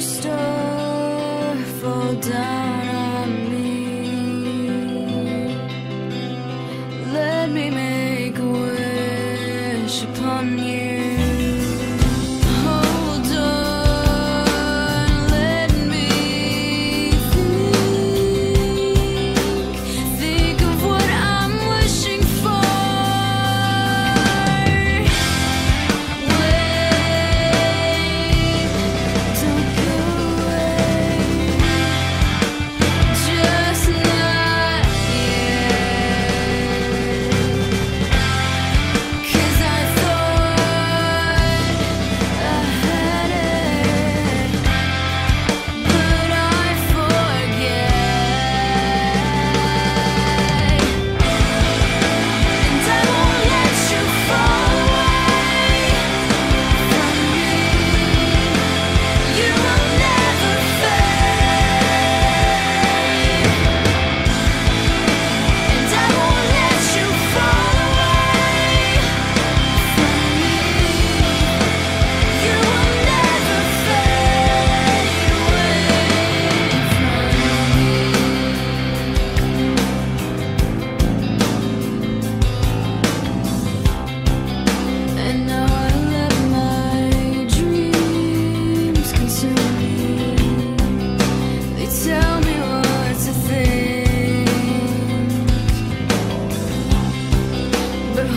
star fall down on me. Let me make a wish upon you.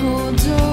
hold on